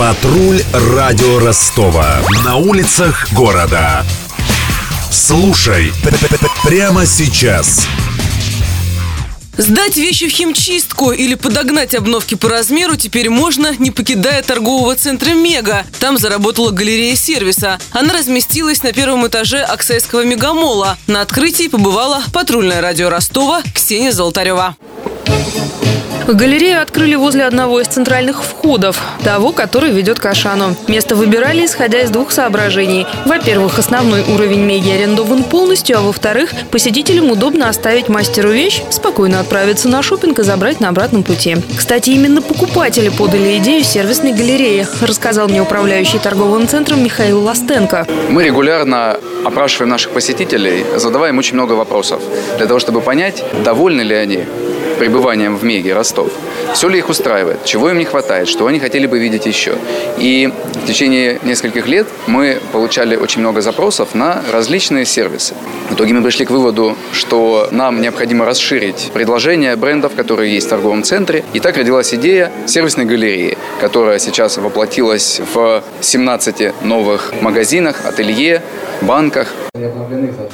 Патруль радио Ростова. На улицах города. Слушай прямо сейчас. Сдать вещи в химчистку или подогнать обновки по размеру теперь можно, не покидая торгового центра «Мега». Там заработала галерея сервиса. Она разместилась на первом этаже Оксайского мегамола. На открытии побывала патрульное радио Ростова Ксения Золотарева. Галерею открыли возле одного из центральных входов, того, который ведет к Ашану. Место выбирали, исходя из двух соображений. Во-первых, основной уровень Меги арендован полностью, а во-вторых, посетителям удобно оставить мастеру вещь, спокойно отправиться на шопинг и забрать на обратном пути. Кстати, именно покупатели подали идею сервисной галереи, рассказал мне управляющий торговым центром Михаил Ластенко. Мы регулярно опрашиваем наших посетителей, задаваем очень много вопросов для того, чтобы понять, довольны ли они пребыванием в Меге Ростов. Все ли их устраивает, чего им не хватает, что они хотели бы видеть еще. И в течение нескольких лет мы получали очень много запросов на различные сервисы. В итоге мы пришли к выводу, что нам необходимо расширить предложение брендов, которые есть в торговом центре. И так родилась идея сервисной галереи, которая сейчас воплотилась в 17 новых магазинах, ателье, банках.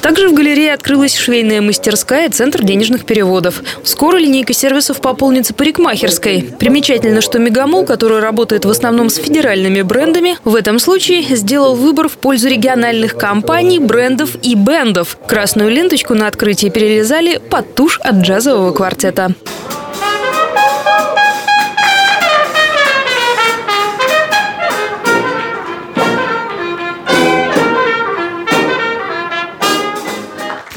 Также в галерее открылась швейная мастерская и центр денежных переводов. Скоро линейка сервисов пополнится парикмахерской. Примечательно, что Мегамол, который работает в основном с федеральными брендами, в этом случае сделал выбор в пользу региональных компаний, брендов и бендов. Красную ленточку на открытии перерезали под тушь от джазового квартета.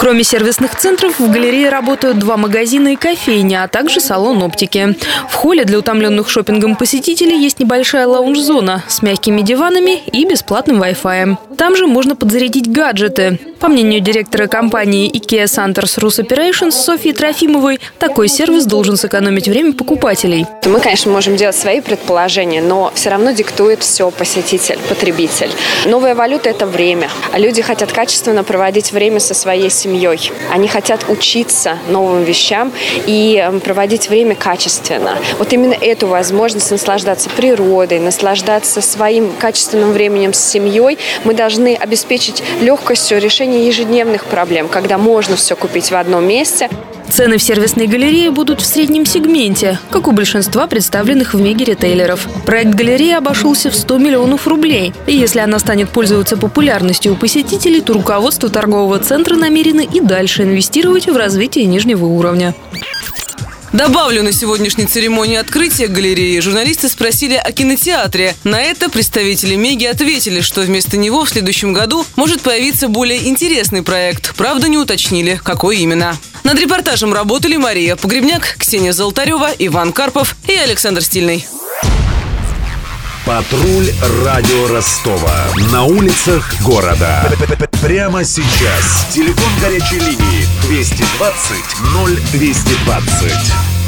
Кроме сервисных центров, в галерее работают два магазина и кофейня, а также салон оптики. В холле для утомленных шопингом посетителей есть небольшая лаунж-зона с мягкими диванами и бесплатным Wi-Fi. Там же можно подзарядить гаджеты. По мнению директора компании IKEA Santers Rus Operations Софьи Трофимовой, такой сервис должен сэкономить время покупателей. Мы, конечно, можем делать свои предположения, но все равно диктует все посетитель, потребитель. Новая валюта – это время. А люди хотят качественно проводить время со своей семьей. Они хотят учиться новым вещам и эм, проводить время качественно. Вот именно эту возможность наслаждаться природой, наслаждаться своим качественным временем с семьей мы должны обеспечить легкостью решения ежедневных проблем, когда можно все купить в одном месте. Цены в сервисной галерее будут в среднем сегменте, как у большинства представленных в Меге ритейлеров. Проект галереи обошелся в 100 миллионов рублей. И если она станет пользоваться популярностью у посетителей, то руководство торгового центра намерено и дальше инвестировать в развитие нижнего уровня. Добавлю, на сегодняшней церемонии открытия галереи журналисты спросили о кинотеатре. На это представители Меги ответили, что вместо него в следующем году может появиться более интересный проект. Правда, не уточнили, какой именно. Над репортажем работали Мария Погребняк, Ксения Золотарева, Иван Карпов и Александр Стильный. Патруль радио Ростова. На улицах города. Прямо сейчас. Телефон горячей линии 220 0220.